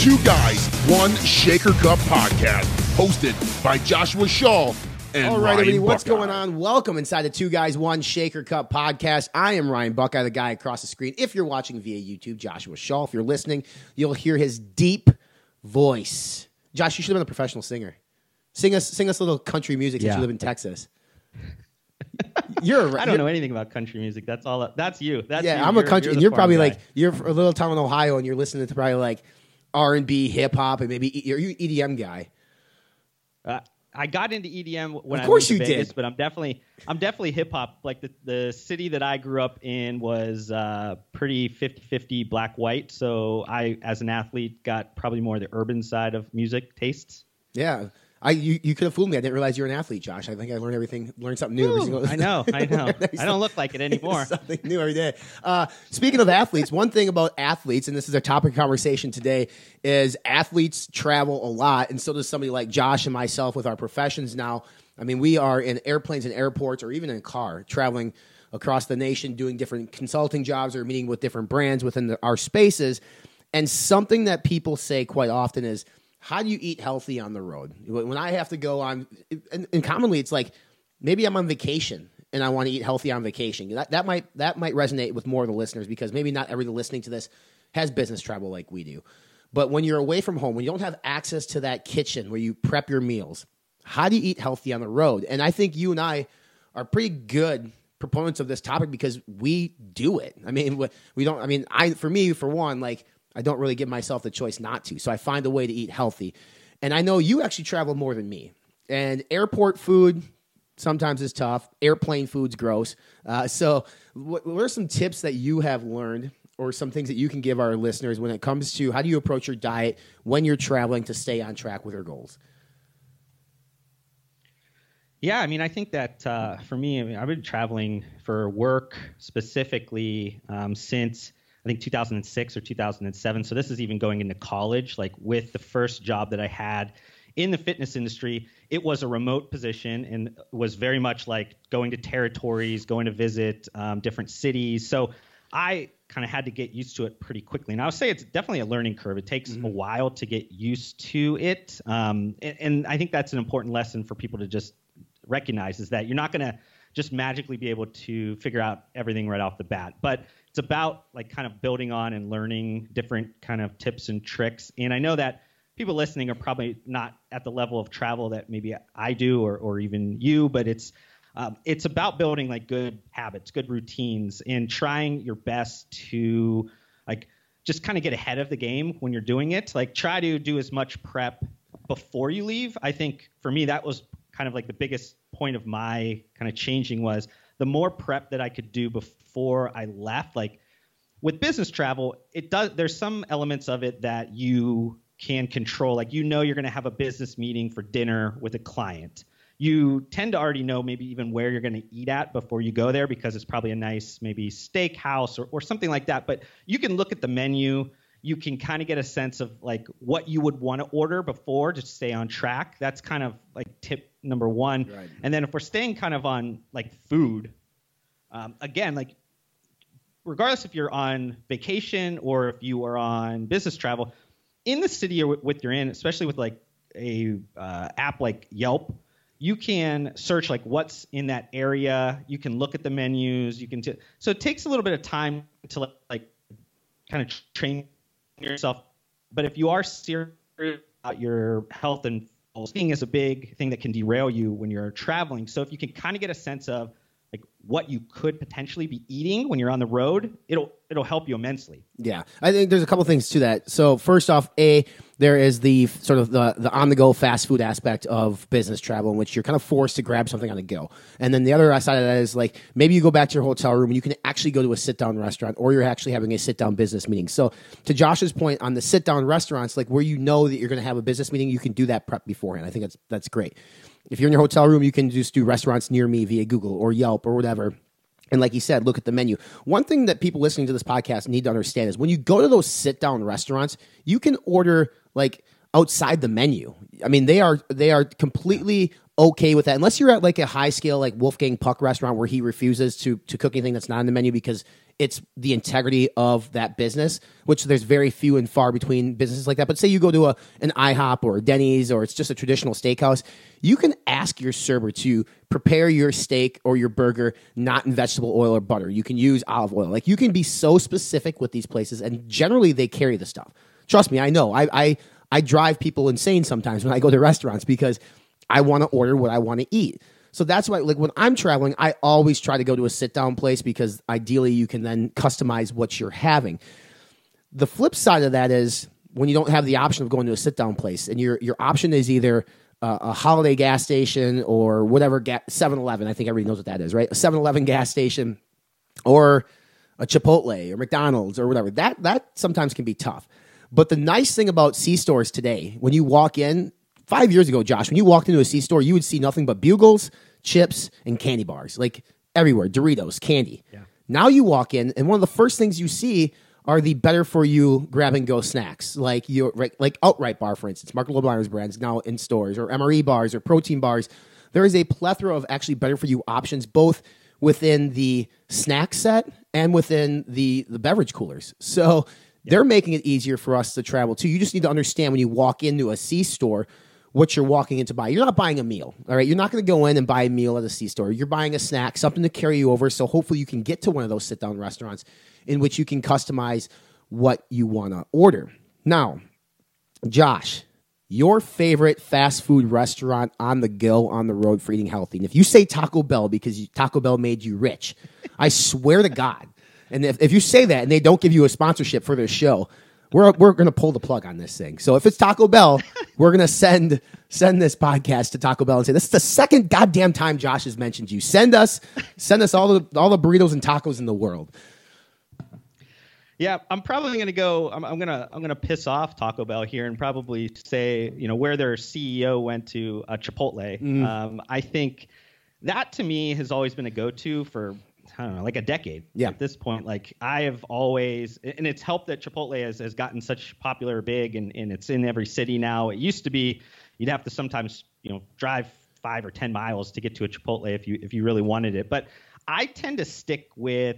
Two Guys, One Shaker Cup podcast, hosted by Joshua Shaw and All right, Ryan everybody, what's Buckeye. going on? Welcome inside the Two Guys One Shaker Cup podcast. I am Ryan Buckeye, the guy across the screen. If you're watching via YouTube, Joshua Shaw. If you're listening, you'll hear his deep voice. Josh, you should have been a professional singer. Sing us, sing us a little country music since Yeah. you live in Texas. You're, a- I don't know anything about country music. That's all. That's you. That's Yeah, you. I'm a You're- country, you're and you're probably guy. like you're a little town in Ohio, and you're listening to probably like R and B, hip hop, and maybe you're you EDM guy. Uh, I got into EDM when Of I course moved to you Vegas, did. but I'm definitely I'm definitely hip hop. Like the the city that I grew up in was uh, pretty 50-50 black white. So I, as an athlete, got probably more the urban side of music tastes. Yeah, I you, you could have fooled me. I didn't realize you were an athlete, Josh. I think I learned everything, learned something new. every single- I know, I know. I don't look like it anymore. something new every day. Uh, speaking of athletes, one thing about athletes, and this is a topic of conversation today, is athletes travel a lot, and so does somebody like Josh and myself with our professions now. I mean, we are in airplanes and airports, or even in a car, traveling across the nation, doing different consulting jobs or meeting with different brands within the, our spaces. And something that people say quite often is, "How do you eat healthy on the road?" When I have to go on, and, and commonly it's like maybe I'm on vacation and I want to eat healthy on vacation. That, that might that might resonate with more of the listeners because maybe not everybody listening to this has business travel like we do. But when you're away from home, when you don't have access to that kitchen where you prep your meals, how do you eat healthy on the road? And I think you and I are pretty good proponents of this topic because we do it. I mean, we don't. I mean, I for me, for one, like I don't really give myself the choice not to. So I find a way to eat healthy. And I know you actually travel more than me. And airport food sometimes is tough. Airplane food's gross. Uh, so, what, what are some tips that you have learned, or some things that you can give our listeners when it comes to how do you approach your diet when you're traveling to stay on track with your goals? Yeah, I mean, I think that uh, for me, I mean, I've been traveling for work specifically um, since I think 2006 or 2007. So this is even going into college. Like with the first job that I had in the fitness industry, it was a remote position and was very much like going to territories, going to visit um, different cities. So I kind of had to get used to it pretty quickly. And I would say it's definitely a learning curve. It takes a while to get used to it. Um, and, and I think that's an important lesson for people to just recognize is that you're not going to just magically be able to figure out everything right off the bat. But it's about like kind of building on and learning different kind of tips and tricks. And I know that people listening are probably not at the level of travel that maybe I do or, or even you, but it's um, it's about building like good habits, good routines, and trying your best to like just kind of get ahead of the game when you're doing it. Like try to do as much prep before you leave. I think for me that was kind of like the biggest point of my kind of changing was the more prep that I could do before I left. Like with business travel, it does. There's some elements of it that you can control. Like you know you're going to have a business meeting for dinner with a client. You tend to already know maybe even where you're going to eat at before you go there because it's probably a nice maybe steakhouse or, or something like that. But you can look at the menu. You can kind of get a sense of like what you would want to order before to stay on track. That's kind of like tip number one. Right. And then if we're staying kind of on like food, um, again, like regardless if you're on vacation or if you are on business travel, in the city you're with, with you're in, especially with like a uh, app like Yelp, you can search like what's in that area. You can look at the menus. You can t- so it takes a little bit of time to like kind of train yourself. But if you are serious about your health and well-being is a big thing that can derail you when you're traveling. So if you can kind of get a sense of what you could potentially be eating when you're on the road, it'll it'll help you immensely. Yeah, I think there's a couple things to that. So first off, a there is the sort of the the on the go fast food aspect of business travel, in which you're kind of forced to grab something on the go. And then the other side of that is like maybe you go back to your hotel room and you can actually go to a sit down restaurant, or you're actually having a sit down business meeting. So to Josh's point on the sit down restaurants, like where you know that you're going to have a business meeting, you can do that prep beforehand. I think that's that's great. If you're in your hotel room, you can just do restaurants near me via Google or Yelp or whatever. And like you said, look at the menu. One thing that people listening to this podcast need to understand is when you go to those sit down restaurants, you can order like outside the menu. I mean, they are they are completely okay with that, unless you're at like a high scale like Wolfgang Puck restaurant where he refuses to to cook anything that's not on the menu because it's the integrity of that business, which there's very few and far between businesses like that. But say you go to a an IHOP or a Denny's or it's just a traditional steakhouse, you can ask your server to prepare your steak or your burger not in vegetable oil or butter. You can use olive oil. Like you can be so specific with these places, and generally they carry the stuff. Trust me, I know. I I, I drive people insane sometimes when I go to restaurants because I want to order what I want to eat. So that's why, like, when I'm traveling, I always try to go to a sit down place because ideally you can then customize what you're having. The flip side of that is when you don't have the option of going to a sit down place and your, your option is either uh, a holiday gas station or whatever, ga- 7 Eleven. I think everybody knows what that is, right? A 7 Eleven gas station or a Chipotle or McDonald's or whatever. That, that sometimes can be tough. But the nice thing about C stores today, when you walk in, five years ago, Josh, when you walked into a C store, you would see nothing but bugles, chips, and candy bars, like everywhere, Doritos, candy. Yeah. Now you walk in, and one of the first things you see are the better for you grab and go snacks, like your like outright bar, for instance. Marc Lobliner brands now in stores, or MRE bars, or protein bars. There is a plethora of actually better for you options, both within the snack set and within the the beverage coolers. So they're making it easier for us to travel too. You just need to understand when you walk into a C store what you're walking in to buy. You're not buying a meal, all right? You're not going to go in and buy a meal at a C store. You're buying a snack, something to carry you over. So hopefully you can get to one of those sit down restaurants in which you can customize what you want to order. Now, Josh, your favorite fast food restaurant on the go on the road for eating healthy. And if you say Taco Bell because Taco Bell made you rich, I swear to God. And if, if you say that and they don't give you a sponsorship for their show, we're we're gonna pull the plug on this thing. So if it's Taco Bell, we're gonna send send this podcast to Taco Bell and say this is the second goddamn time Josh has mentioned you. Send us send us all the all the burritos and tacos in the world. Yeah, I'm probably gonna go. I'm, I'm, gonna I'm gonna piss off Taco Bell here and probably say you know where their CEO went to uh, Chipotle. Mm. Um, I think that to me has always been a go-to for I don't know like a decade. Yeah. At this point, like I have always, and it's helped that Chipotle has, has gotten such popular, big, and, and it's in every city now. It used to be you'd have to sometimes you know drive five or ten miles to get to a Chipotle if you if you really wanted it. But I tend to stick with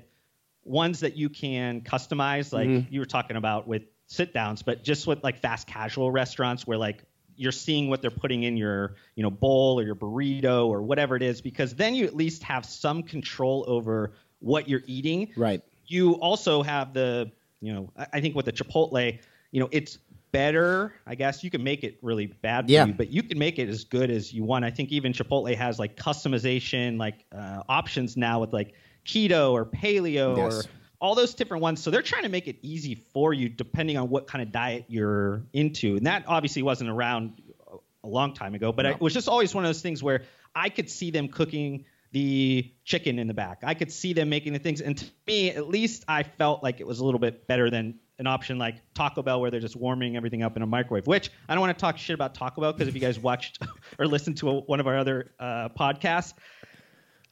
ones that you can customize, like Mm-hmm. you were talking about with sit downs, but just with like fast casual restaurants where like you're seeing what they're putting in your you know bowl or your burrito or whatever it is, because then you at least have some control over what you're eating. Right. You also have the you know I think with the Chipotle, you know it's better. I guess you can make it really bad for Yeah. you, but you can make it as good as you want. I think even Chipotle has like customization like uh, options now with like keto or paleo Yes. or all those different ones. So they're trying to make it easy for you depending on what kind of diet you're into. And that obviously wasn't around a long time ago, but it was just always one of those things where I could see them cooking the chicken in the back. I could see them making the things. And to me, at least I felt like it was a little bit better than an option like Taco Bell where they're just warming everything up in a microwave, which I don't want to talk shit about Taco Bell because if you guys watched or listened to a, one of our other uh, podcasts,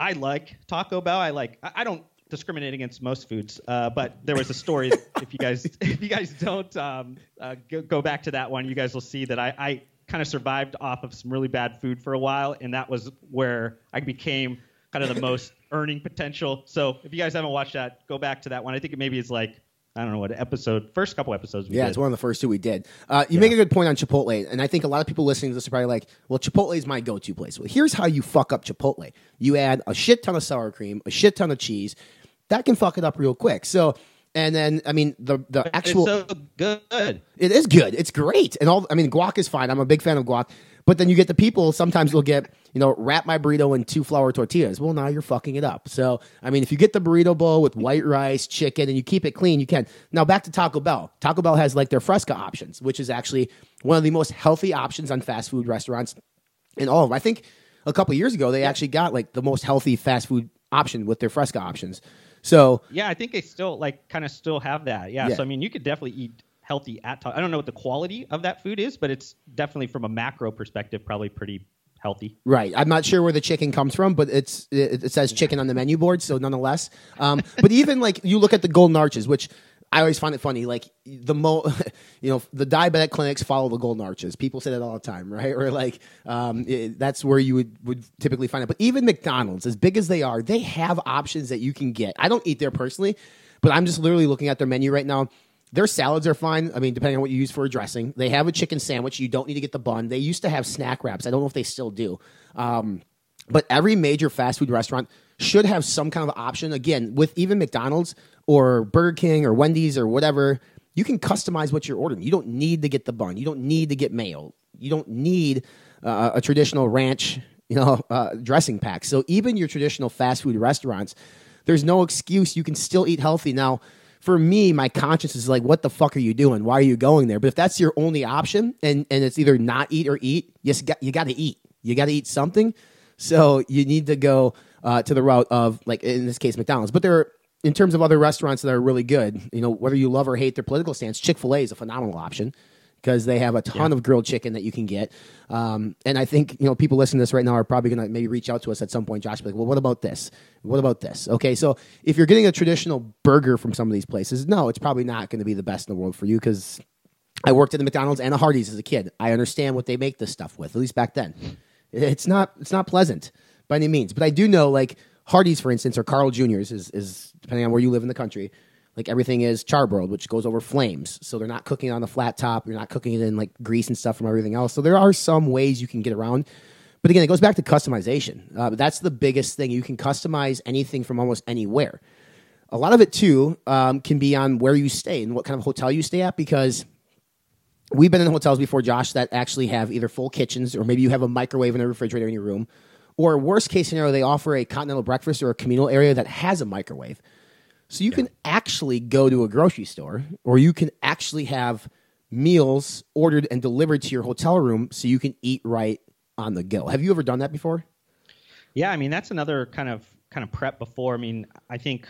I like Taco Bell. I like. I I don't discriminate against most foods, uh, but there was a story. if you guys, if you guys don't um, uh, go, go back to that one, you guys will see that I, I kind of survived off of some really bad food for a while, and that was where I became kind of the most earning potential. So if you guys haven't watched that, go back to that one. I think it maybe is like I don't know what episode, first couple episodes. We Yeah, did. it's one of the first two we did. Uh, you make a good point on Chipotle, and I think a lot of people listening to this are probably like, "Well, Chipotle is my go-to place." Well, here's how you fuck up Chipotle: you add a shit ton of sour cream, a shit ton of cheese. That can fuck it up real quick. So, and then I mean the the It's actual so good. it is good. It's great. And all I mean guac is fine. I'm a big fan of guac. But then you get the people sometimes they'll get, you know, wrap my burrito in two flour tortillas. Well, now you're fucking it up. So, I mean, if you get the burrito bowl with white rice, chicken, and you keep it clean, you can. Now back to Taco Bell. Taco Bell has like their Fresco options, which is actually one of the most healthy options on fast food restaurants in all of them. I think a couple years ago they actually got like the most healthy fast food option with their Fresco options. So Yeah, I think they still like kind of still have that. Yeah, Yeah. so I mean, you could definitely eat healthy at. I don't know what the quality of that food is, but it's definitely from a macro perspective probably pretty healthy. Right. I'm not sure where the chicken comes from, but it's it, it says chicken on the menu board, so nonetheless. Um, but even like you look at the Golden Arches, which I always find it funny. Like the mo, you know, the diabetic clinics follow the golden arches. People say that all the time, right? Or like um, it, that's where you would would typically find it. But even McDonald's, as big as they are, they have options that you can get. I don't eat there personally, but I'm just literally looking at their menu right now. Their salads are fine. I mean, depending on what you use for a dressing. They have a chicken sandwich. You don't need to get the bun. They used to have snack wraps. I don't know if they still do. Um, but every major fast food restaurant should have some kind of option. Again, with even McDonald's or Burger King or Wendy's or whatever, you can customize what you're ordering. You don't need to get the bun. You don't need to get mayo. You don't need uh, a traditional ranch, you know, uh, dressing pack. So even your traditional fast food restaurants, there's no excuse. You can still eat healthy now for me, my conscience is like, what the fuck are you doing? Why are you going there? But if that's your only option and, and it's either not eat or eat, yes, you got to eat. You got to eat something. So you need to go uh, to the route of, like, in this case, McDonald's. But there are, in terms of other restaurants that are really good, you know, whether you love or hate their political stance, Chick fil A is a phenomenal option because they have a ton yeah. of grilled chicken that you can get. Um, and I think you know people listening to this right now are probably going to maybe reach out to us at some point. Josh, be like, well, what about this? What about this? Okay, so if you're getting a traditional burger from some of these places, no, it's probably not going to be the best in the world for you because I worked at the McDonald's and a Hardee's as a kid. I understand what they make this stuff with, at least back then. It's not it's not pleasant by any means, but I do know like Hardee's, for instance, or Carl Jr.'s is, is depending on where you live in the country like everything is charbroiled, which goes over flames. So they're not cooking on the flat top. You're not cooking it in like grease and stuff from everything else. So there are some ways you can get around. But again, it goes back to customization. Uh, that's the biggest thing. You can customize anything from almost anywhere. A lot of it too um, can be on where you stay and what kind of hotel you stay at because we've been in hotels before, Josh, that actually have either full kitchens or maybe you have a microwave and a refrigerator in your room. Or worst case scenario, they offer a continental breakfast or a communal area that has a microwave. So you yeah. can actually go to a grocery store or you can actually have meals ordered and delivered to your hotel room so you can eat right on the go. Have you ever done that before? Yeah, I mean that's another kind of kind of prep before. I mean, I think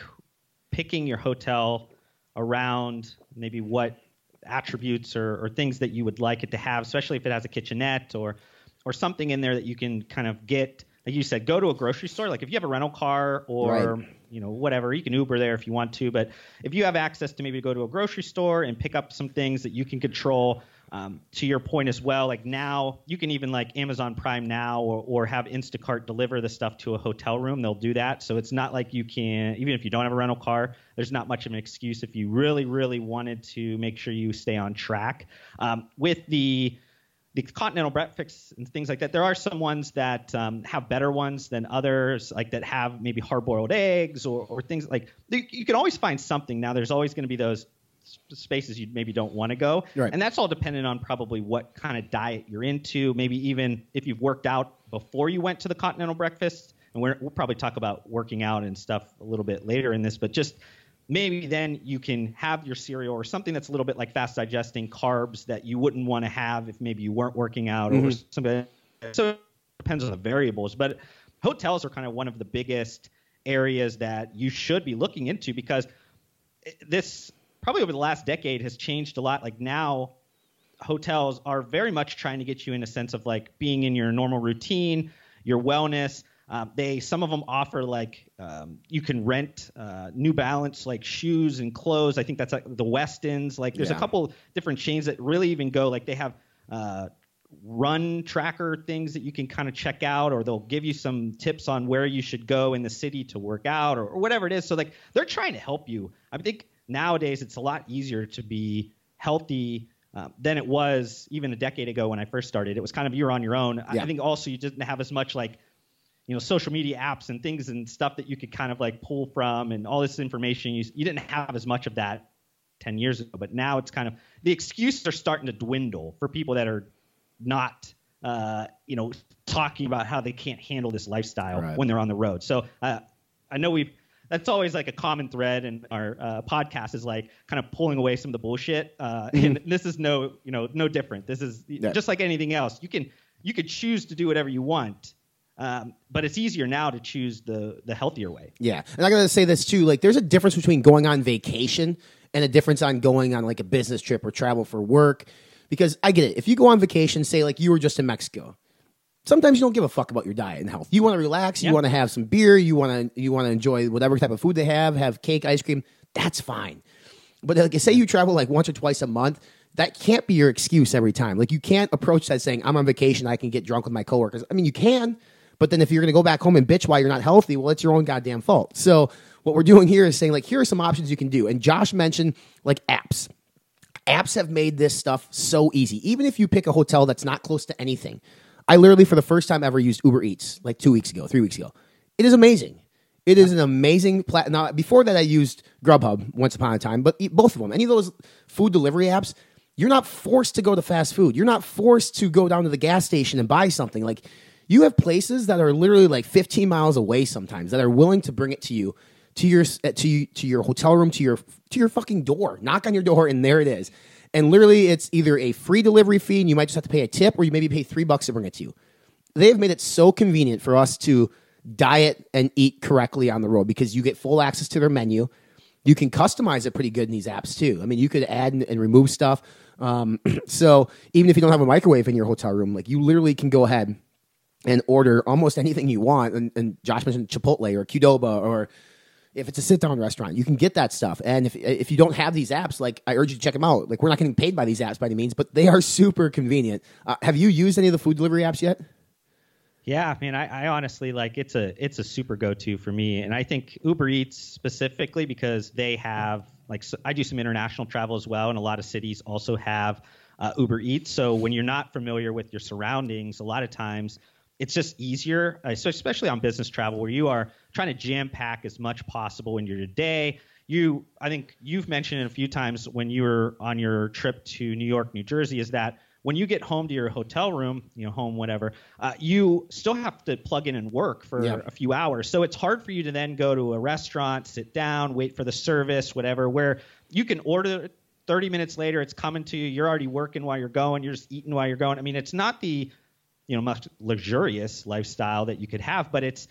picking your hotel around maybe what attributes or, or things that you would like it to have, especially if it has a kitchenette or or something in there that you can kind of get like you said, go to a grocery store. Like if you have a rental car or right. you know whatever, you can Uber there if you want to. But if you have access to maybe go to a grocery store and pick up some things that you can control. Um, to your point as well, like now you can even like Amazon Prime now or, or have Instacart deliver the stuff to a hotel room. They'll do that. So it's not like you can, even if you don't have a rental car, there's not much of an excuse if you really, really wanted to make sure you stay on track. Um, with the the continental breakfasts and things like that. There are some ones that um, have better ones than others, like that have maybe hard-boiled eggs or, or things like. You can always find something. Now, there's always going to be those spaces you maybe don't want to go, right. and that's all dependent on probably what kind of diet you're into. Maybe even if you've worked out before you went to the continental breakfast, and we'll probably talk about working out and stuff a little bit later in this, but just maybe then you can have your cereal or something that's a little bit like fast digesting carbs that you wouldn't want to have if maybe you weren't working out mm-hmm. or something. So it depends on the variables. But hotels are kind of one of the biggest areas that you should be looking into because this probably over the last decade has changed a lot. Like now, hotels are very much trying to get you in a sense of like being in your normal routine, your wellness. Um, they some of them offer like um, you can rent uh, New Balance like shoes and clothes. I think that's like the Westins. Like there's yeah. a couple different chains that really even go like they have uh, run tracker things that you can kind of check out, or they'll give you some tips on where you should go in the city to work out or, or whatever it is. So like they're trying to help you. I think nowadays it's a lot easier to be healthy. Uh, than it was even a decade ago when I first started. It was kind of you're on your own. Yeah. I think also you didn't have as much like you know social media apps and things and stuff that you could kind of like pull from and all this information you, you didn't have as much of that 10 years ago but now it's kind of the excuses are starting to dwindle for people that are not uh, you know talking about how they can't handle this lifestyle right. when they're on the road so uh, i know we've that's always like a common thread in our uh, podcast is like kind of pulling away some of the bullshit uh, and this is no you know no different this is yeah. just like anything else you can you could choose to do whatever you want um, but it's easier now to choose the the healthier way. Yeah, and I gotta say this too. Like, there's a difference between going on vacation and a difference on going on like a business trip or travel for work. Because I get it. If you go on vacation, say like you were just in Mexico, sometimes you don't give a fuck about your diet and health. You want to relax. You yeah. want to have some beer. You want to you want to enjoy whatever type of food they have. Have cake, ice cream. That's fine. But like, say you travel like once or twice a month, that can't be your excuse every time. Like, you can't approach that saying, "I'm on vacation, I can get drunk with my coworkers." I mean, you can, but then if you're going to go back home and bitch why you're not healthy, well, it's your own goddamn fault. So what we're doing here is saying like, here are some options you can do. And Josh mentioned like apps. Apps have made this stuff so easy. Even if you pick a hotel that's not close to anything. I literally, for the first time ever, used Uber Eats like two weeks ago, three weeks ago. It is amazing. It is an amazing plat. Now, before that, I used Grubhub once upon a time, but both of them, any of those food delivery apps, you're not forced to go to fast food. You're not forced to go down to the gas station and buy something. Like, you have places that are literally like 15 miles away sometimes that are willing to bring it to you to your to to your hotel room to your to your fucking door. Knock on your door and there it is. And literally, it's either a free delivery fee and you might just have to pay a tip, or you maybe pay three bucks to bring it to you. They have made it so convenient for us to diet and eat correctly on the road because you get full access to their menu. You can customize it pretty good in these apps too. I mean, you could add and, and remove stuff. Um, so even if you don't have a microwave in your hotel room, like you literally can go ahead and order almost anything you want. And, and Josh mentioned Chipotle or Qdoba or if it's a sit down restaurant, you can get that stuff. And if if you don't have these apps, like I urge you to check them out. Like we're not getting paid by these apps by any means, but they are super convenient. Uh, have you used any of the food delivery apps yet? Yeah, I mean, I, I, honestly like it's a it's a super go to for me, and I think Uber Eats specifically because they have like so I do some international travel as well, and a lot of cities also have uh, Uber Eats. So when you're not familiar with your surroundings, a lot of times it's just easier, uh, so especially on business travel where you are trying to jam pack as much possible in your day. You, I think you've mentioned it a few times when you were on your trip to New York, New Jersey, is that when you get home to your hotel room, you know, home, whatever, uh, you still have to plug in and work for yeah. a few hours. So it's hard for you to then go to a restaurant, sit down, wait for the service, whatever, where you can order 30 minutes later, it's coming to you. You're already working while you're going. You're just eating while you're going. I mean, it's not the you know much luxurious lifestyle that you could have, but it's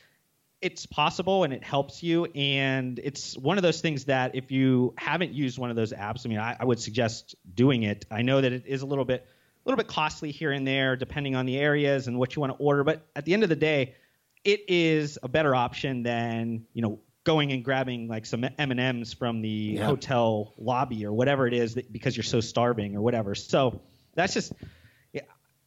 it's possible and it helps you. And it's one of those things that if you haven't used one of those apps, I mean, I, I would suggest doing it. I know that it is a little bit a little bit costly here and there depending on the areas and what you want to order, but at the end of the day, it is a better option than you know going and grabbing like some M and M's from the yeah. hotel lobby or whatever it is that, because you're so starving or whatever. So that's just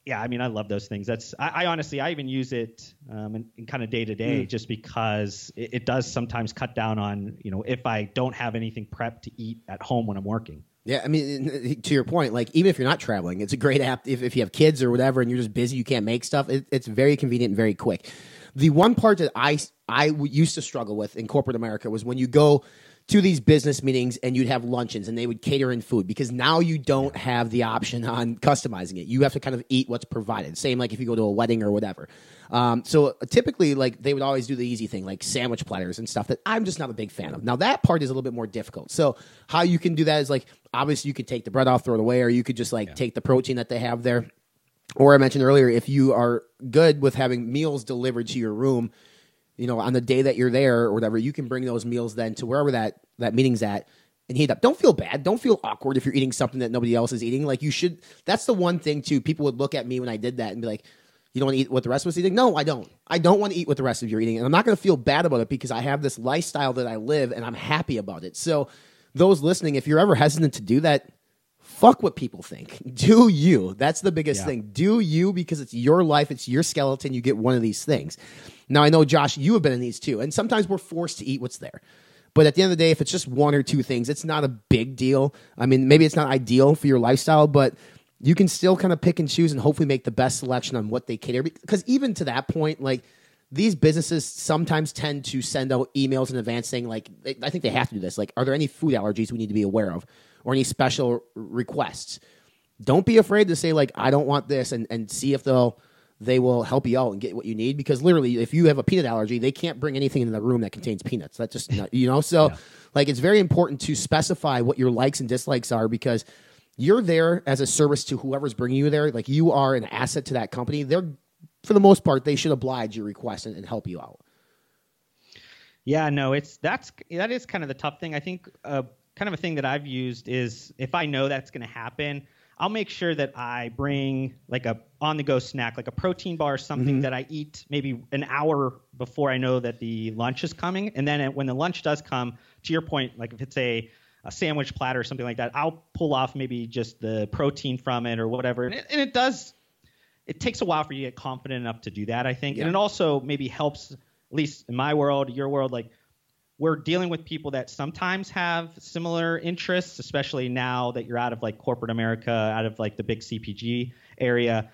yeah, I mean, I love those things. That's I, I honestly, I even use it um, in, in kind of day to day, just because it, it, does sometimes cut down on you know if I don't have anything prepped to eat at home when I'm working. Yeah, I mean, to your point, like even if you're not traveling, it's a great app. If, if you have kids or whatever, and you're just busy, you can't make stuff. It, it's very convenient and very quick. The one part that I I used to struggle with in corporate America was when you go to these business meetings and you'd have luncheons and they would cater in food because now you don't have the option on customizing it. You have to kind of eat what's provided. Same like if you go to a wedding or whatever. Um, so uh, typically, like they would always do the easy thing, like sandwich platters and stuff that I'm just not a big fan of. Now that part is a little bit more difficult. So how you can do that is like obviously you could take the bread off, throw it away, or you could just like yeah. take the protein that they have there. Or I mentioned earlier, if you are good with having meals delivered to your room you know, on the day that you're there or whatever, you can bring those meals then to wherever that that meeting's at and heat up. Don't feel bad. Don't feel awkward if you're eating something that nobody else is eating. Like you should. That's the one thing too. People would look at me when I did that and be like, "You don't want to eat what the rest of us eating?" No, I don't. I don't want to eat what the rest of you are eating, and I'm not going to feel bad about it because I have this lifestyle that I live and I'm happy about it. So, those listening, if you're ever hesitant to do that, fuck what people think. Do you? That's the biggest yeah. thing. Do you because it's your life, it's your skeleton. You get one of these things. Now, I know, Josh, you have been in these too, and sometimes we're forced to eat what's there. But at the end of the day, if it's just one or two things, it's not a big deal. I mean, maybe it's not ideal for your lifestyle, but you can still kind of pick and choose and hopefully make the best selection on what they cater. Because even to that point, like these businesses sometimes tend to send out emails in advance saying, like, I think they have to do this. Like, are there any food allergies we need to be aware of or any special requests? Don't be afraid to say, like, I don't want this and, and see if they'll they will help you out and get what you need because literally if you have a peanut allergy they can't bring anything into the room that contains peanuts. That's just not, you know? So yeah. like it's very important to specify what your likes and dislikes are because you're there as a service to whoever's bringing you there. Like you are an asset to that company. They're for the most part they should oblige your request and, and help you out. Yeah no it's that's that is kind of the tough thing. I think uh, kind of a thing that i've used is if i know that's going to happen I'll make sure that I bring like a on the go snack, like a protein bar, something mm-hmm. that I eat maybe an hour before I know that the lunch is coming. And then when the lunch does come, to your point, like if it's a a sandwich platter or something like that, I'll pull off maybe just the protein from it or whatever, and it, and it does. It takes a while for you to get confident enough to do that, I think, Yeah. and it also maybe helps, at least in my world, your world, like we're dealing with people that sometimes have similar interests, especially now that you're out of like corporate America, out of like the big CPG area.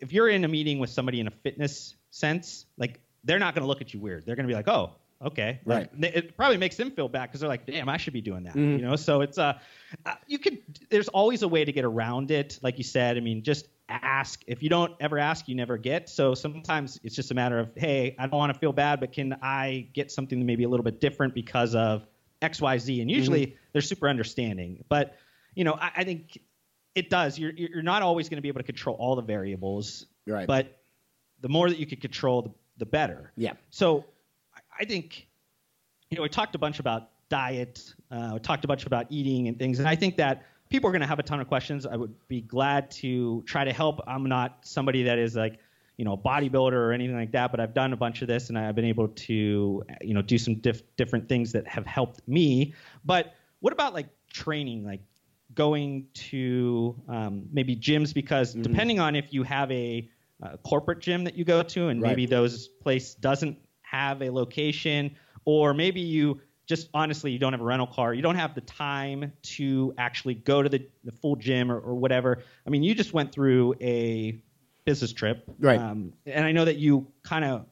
If you're in a meeting with somebody in a fitness sense, like they're not going to look at you weird. They're going to be like, "Oh, okay." Right. th- it probably makes them feel bad because they're like, "Damn, I should be doing that." Mhm. You know. So it's uh, uh, you could. There's always a way to get around it. Like you said, I mean, just ask. If you don't ever ask, you never get. So sometimes it's just a matter of, hey, I don't want to feel bad, but can I get something maybe a little bit different because of X, Y, Z? And usually they're super understanding. But you know, I, I think it does. You're you're not always going to be able to control all the variables. Right. But the more that you can control, the, the better. Yeah. So I- I think, you know, we talked a bunch about diet, uh, we talked a bunch about eating and things, and I think that people are going to have a ton of questions. I would be glad to try to help. I'm not somebody that is like, you know, a bodybuilder or anything like that, but I've done a bunch of this and I've been able to, you know, do some diff- different things that have helped me. But what about like training, like going to um, maybe gyms? Because depending on if you have a, uh corporate gym that you go to and Right. maybe those place doesn't have a location or maybe you just honestly you don't have a rental car. You don't have the time to actually go to the, the full gym or, or whatever. I mean you just went through a business trip. Right. um, and i know that you kind of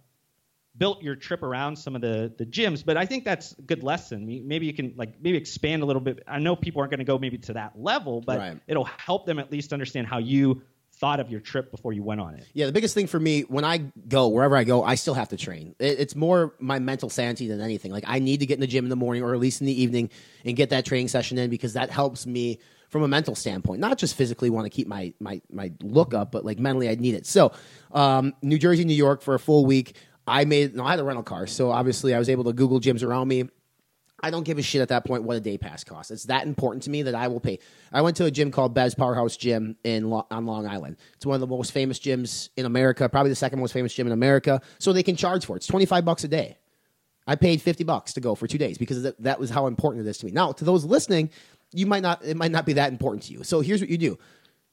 built your trip around some of the the gyms but i think that's a good lesson. Maybe you can like maybe expand a little bit. I know people aren't going to go maybe to that level but Right. it'll help them at least understand how you thought of your trip before you went on it Yeah, the biggest thing for me when I go wherever I go, I still have to train. It, it's more my mental sanity than anything. Like I need to get in the gym in the morning or at least in the evening and get that training session in because that helps me from a mental standpoint. Not just physically want to keep my my my look up, but like mentally I need it. So, um, New Jersey, New York for a full week. I made no, I had a rental car, so obviously I was able to Google gyms around me. I don't give a shit at that point what a day pass costs. It's that important to me that I will pay. I went to a gym called Bev's Powerhouse Gym in on Long Island. It's one of the most famous gyms in America, probably the second most famous gym in America. So they can charge for it. It's twenty five bucks a day. I paid fifty bucks to go for two days because that, that was how important it is to me. Now, to those listening, you might not it might not be that important to you. So here's what you do: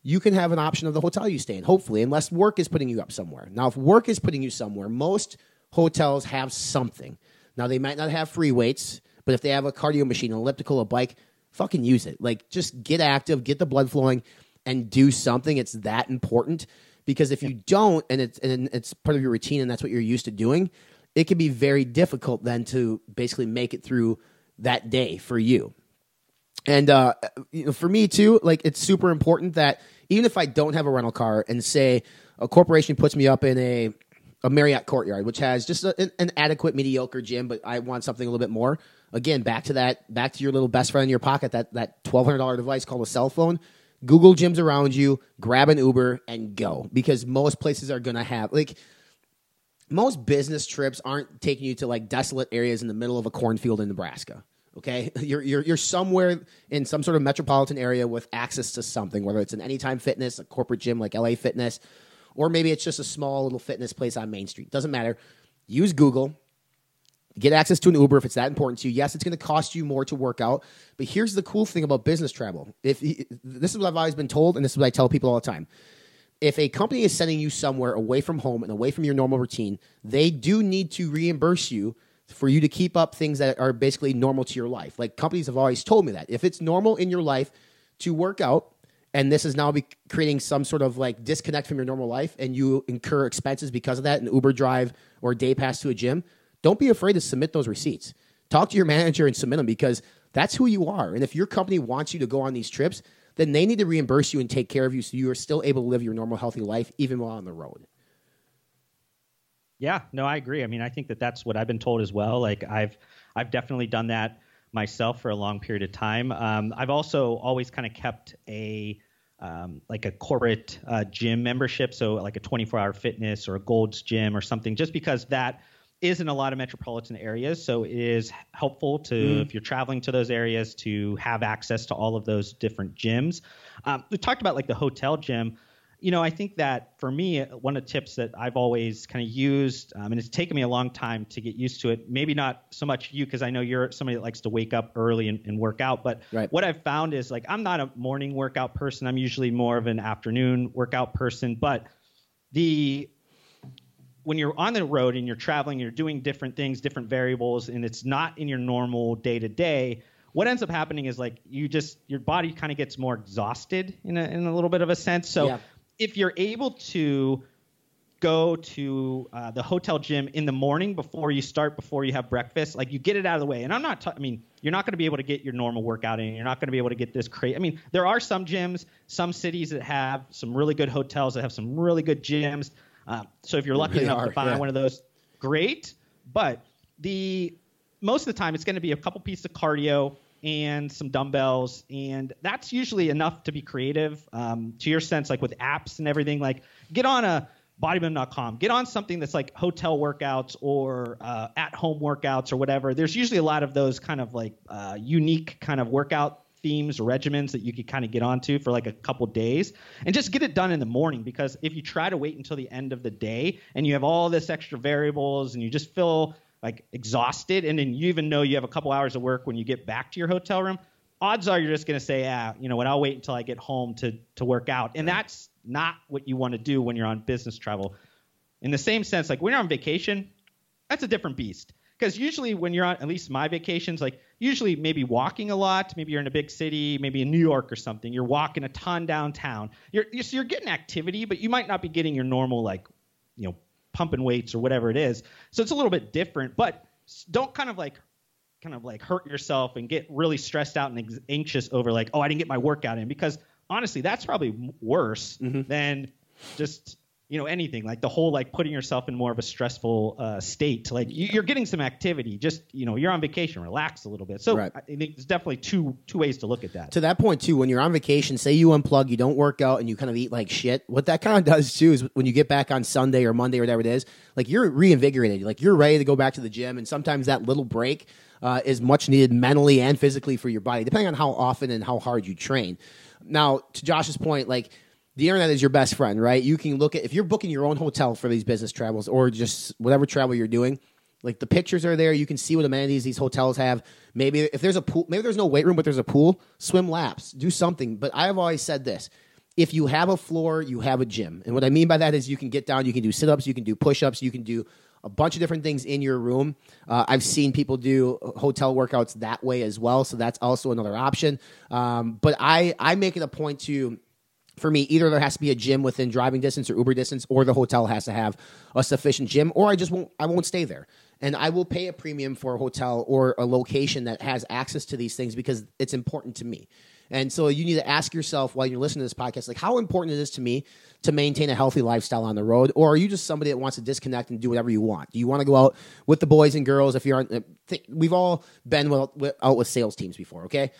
you can have an option of the hotel you stay in, hopefully, unless work is putting you up somewhere. Now, if work is putting you somewhere, most hotels have something. Now, they might not have free weights, but if they have a cardio machine, an elliptical, a bike, fucking use it. Like, just get active, get the blood flowing, and do something. It's that important because if you don't, and it's and it's part of your routine, and that's what you're used to doing, it can be very difficult then to basically make it through that day for you. And uh, you know, for me too, like it's super important that even if I don't have a rental car, and say a corporation puts me up in a a Marriott Courtyard, which has just a, an, an adequate mediocre gym, but I want something a little bit more. Again, back to that, back to your little best friend in your pocket, that that twelve hundred dollar device called a cell phone. Google gyms around you, grab an Uber, and go because most places are gonna have like most business trips aren't taking you to like desolate areas in the middle of a cornfield in Nebraska. Okay, you're you're you're somewhere in some sort of metropolitan area with access to something, whether it's an Anytime Fitness, a corporate gym like LA Fitness, or maybe it's just a small little fitness place on Main Street. Doesn't matter. Use Google. Get access to an Uber if it's that important to you. Yes, it's going to cost you more to work out, but here's the cool thing about business travel. If this is what I've always been told, and this is what I tell people all the time if a company is sending you somewhere away from home and away from your normal routine, they do need to reimburse you for you to keep up things that are basically normal to your life. Like companies have always told me that. If it's normal in your life to work out, and this is now be creating some sort of like disconnect from your normal life, and you incur expenses because of that, an Uber drive or a day pass to a gym, don't be afraid to submit those receipts. Talk to your manager and submit them because that's who you are. And if your company wants you to go on these trips, then they need to reimburse you and take care of you so you are still able to live your normal healthy life even while on the road. Yeah, no, I agree. I mean, I think that that's what I've been told as well. Like I've I've definitely done that myself for a long period of time. Um, I've also always kind of kept a um, like a corporate uh, gym membership, so like a 24-hour fitness or a Gold's Gym or something, just because that is in a lot of metropolitan areas. So it is helpful to if you're traveling to those areas to have access to all of those different gyms. Um, we talked about like the hotel gym you know, I think that for me, one of the tips that I've always kind of used, um, and it's taken me a long time to get used to it. Maybe not so much you, because I know you're somebody that likes to wake up early and, and work out. But right. what I've found is like I'm not a morning workout person. I'm usually more of an afternoon workout person. But the when you're on the road and you're traveling, you're doing different things, different variables, and it's not in your normal day to day what ends up happening is like you just your body kind of gets more exhausted in a, in a little bit of a sense. So Yeah. if you're able to go to uh, the hotel gym in the morning before you start, before you have breakfast, like you get it out of the way. And I'm not, I mean, you're not going to be able to get your normal workout in. You're not going to be able to get this crazy. I mean, there are some gyms, some cities that have some really good hotels that have some really good gyms. Uh, so if you're lucky really enough are, to find yeah. one of those, great. But the most of the time, it's going to be a couple pieces of cardio and some dumbbells, and that's usually enough to be creative. Um, to your sense, like with apps and everything, like get on a bodybuilding.com, get on something that's like hotel workouts or uh, at-home workouts or whatever. There's usually a lot of those kind of like uh, unique kind of workout themes or regimens that you could kind of get onto for like a couple days. And just get it done in the morning because if you try to wait until the end of the day and you have all this extra variables and you just feel like exhausted and then you even know you have a couple hours of work when you get back to your hotel room odds are you're just going to say ah you know what i'll wait until i get home to to work out. And that's not what you want to do when you're on business travel. In the same sense like when you're on vacation that's a different beast. Because usually when you're on at least my vacations like usually maybe walking a lot maybe you're in a big city maybe in new york or something you're walking a ton downtown. You're you're, so you're getting activity but you might not be getting your normal like you know pumping weights or whatever it is. So it's a little bit different but don't kind of like kind of like hurt yourself and get really stressed out and ex- anxious over like oh i didn't get my workout in because honestly that's probably worse mm-hmm. than just you know anything like the whole like putting yourself in more of a stressful uh, state like you, you're getting some activity just you know you're on vacation relax a little bit. So Right. i think there's definitely two two ways to look at that. To that point too when you're on vacation say you unplug you don't work out and you kind of eat like shit what that kind of does too is when you get back on sunday or monday or whatever it is like you're reinvigorated like you're ready to go back to the gym and sometimes that little break uh, is much needed mentally and physically for your body depending on how often and how hard you train. Now to josh's point like the internet is your best friend right you can look at if you're booking your own hotel for these business travels or just whatever travel you're doing like the pictures are there. You can see what amenities these hotels have. Maybe if there's a pool, maybe there's no weight room, but there's a pool. Swim laps, do something. But I've always said this: if you have a floor, you have a gym. And what I mean by that is you can get down, you can do sit ups, you can do push ups, you can do a bunch of different things in your room. Uh, I've seen people do hotel workouts that way as well, so that's also another option. Um, but I I make it a point to for me, either there has to be a gym within driving distance or Uber distance, or the hotel has to have a sufficient gym, or I just won't I won't stay there. And I will pay a premium for a hotel or a location that has access to these things because it's important to me. And so you need to ask yourself while you're listening to this podcast, like how important it is to me to maintain a healthy lifestyle on the road, or are you just somebody that wants to disconnect and do whatever you want? Do you want to go out with the boys and girls? If you're on, uh, we've all been out with sales teams before, okay?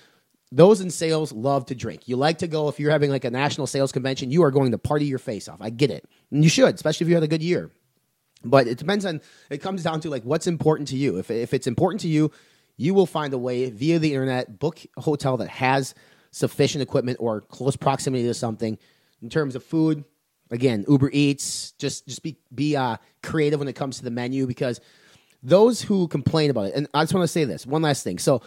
Those in sales love to drink. You like to go if you're having like a national sales convention, you are going to party your face off. I get it. And you should, especially if you had a good year. But it depends on it comes down to like what's important to you. If if it's important to you, you will find a way via the internet book a hotel that has sufficient equipment or close proximity to something in terms of food. Again, Uber Eats, just just be be uh, creative when it comes to the menu because those who complain about it, and I just want to say this one last thing. So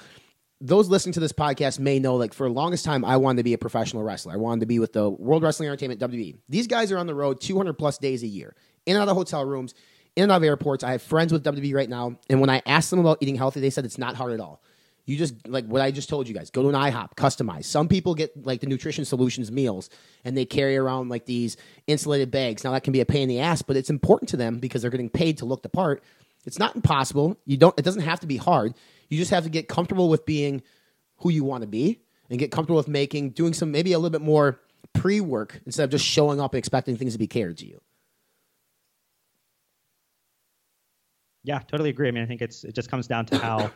those listening to this podcast may know like for the longest time I wanted to be a professional wrestler. I wanted to be with the World Wrestling Entertainment WWE. These guys are on the road 200 plus days a year, in and out of hotel rooms, in and out of airports. I have friends with WWE right now, and when I asked them about eating healthy, they said it's not hard at all. You just like what I just told you guys. Go to an IHOP, customize. Some people get like the Nutrition Solutions meals, and they carry around like these insulated bags. Now that can be a pain in the ass, but it's important to them because they're getting paid to look the part. It's not impossible. You don't. It doesn't have to be hard. You just have to get comfortable with being who you want to be and get comfortable with making doing some maybe a little bit more pre-work instead of just showing up and expecting things to be catered to you. Yeah, totally agree. I mean, I think it's it just comes down to how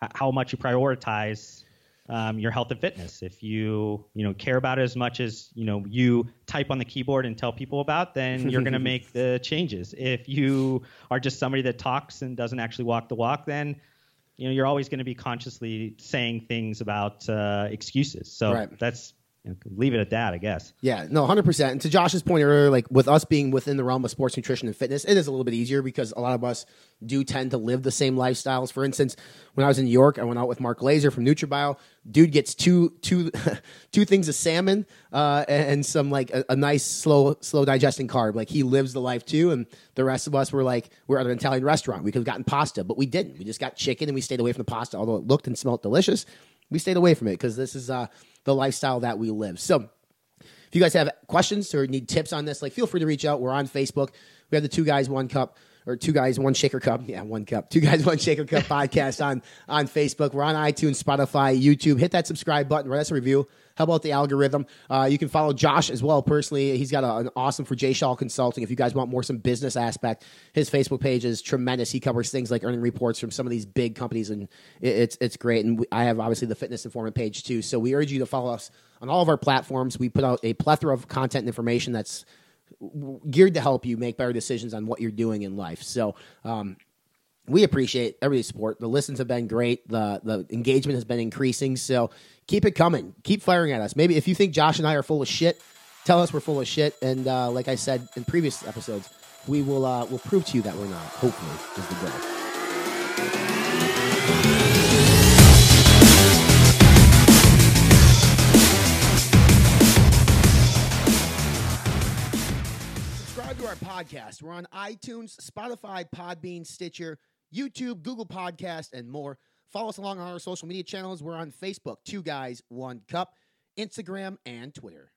how much you prioritize um, your health and fitness. If you you know care about it as much as you know you type on the keyboard and tell people about, then you're going to make the changes. If you are just somebody that talks and doesn't actually walk the walk, then you know you're always going to be consciously saying things about uh, excuses. So Right. that's leave it at that, I guess. Yeah, no, hundred percent. And to Josh's point earlier, like with us being within the realm of sports nutrition and fitness, it is a little bit easier because a lot of us do tend to live the same lifestyles. For instance, when I was in New York, I went out with Mark Glazer from NutraBio. Dude gets two two two things of salmon uh, and some like a, a, nice slow slow digesting carb. Like he lives the life too, and the rest of us were like we're at an Italian restaurant. We could have gotten pasta, but we didn't. We just got chicken and we stayed away from the pasta, although it looked and smelled delicious. We stayed away from it because this is uh, the lifestyle that we live. So if you guys have questions or need tips on this, like feel free to reach out. We're on Facebook. We have the two guys, one cup or two guys, one shaker cup. Yeah, one cup. Two guys, one shaker cup podcast on on Facebook. We're on iTunes, Spotify, YouTube. Hit that subscribe button. Write us a review. How about the algorithm? Uh, you can follow Josh as well personally. He's got a, an awesome for J Shaw Consulting. If you guys want more some business aspect, his Facebook page is tremendous. He covers things like earning reports from some of these big companies, and it, it's it's great. And we, I have obviously the fitness informant page too. So we urge you to follow us on all of our platforms. We put out a plethora of content and information that's geared to help you make better decisions on what you're doing in life. So, um, we appreciate everybody's support. The listens have been great. The the engagement has been increasing. So keep it coming. Keep firing at us. Maybe if you think Josh and I are full of shit, tell us we're full of shit. And uh, like I said in previous episodes, we will uh, will prove to you that we're not. Hopefully, is the goal. Podcast. We're on iTunes, Spotify, Podbean, Stitcher, YouTube, Google Podcast, and more. Follow us along on our social media channels. We're on Facebook, Two Guys, One Cup, Instagram, and Twitter.